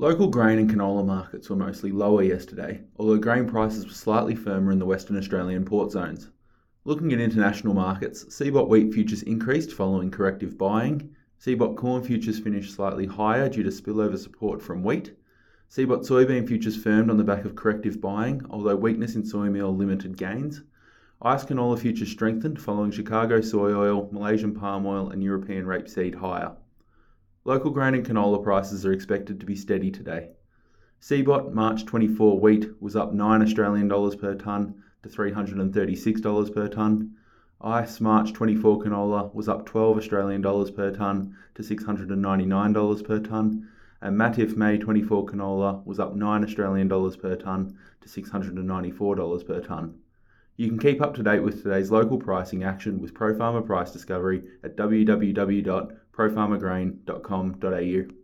Local grain and canola markets were mostly lower yesterday, although grain prices were slightly firmer in the Western Australian port zones. Looking at international markets, CBOT wheat futures increased following corrective buying. CBOT corn futures finished slightly higher due to spillover support from wheat. CBOT soybean futures firmed on the back of corrective buying, although weakness in soy meal limited gains. ICE canola futures strengthened following Chicago soy oil, Malaysian palm oil, and European rapeseed higher. Local grain and canola prices are expected to be steady today. CBOT March 24 wheat was up 9 Australian dollars per tonne to $336 per tonne. ICE March 24 canola was up 12 Australian dollars per tonne to $699 per tonne. And Matif May 24 canola was up 9 Australian dollars per tonne to $694 per tonne. You can keep up to date with today's local pricing action with ProFarmer Price Discovery at www.profarmergrain.com.au.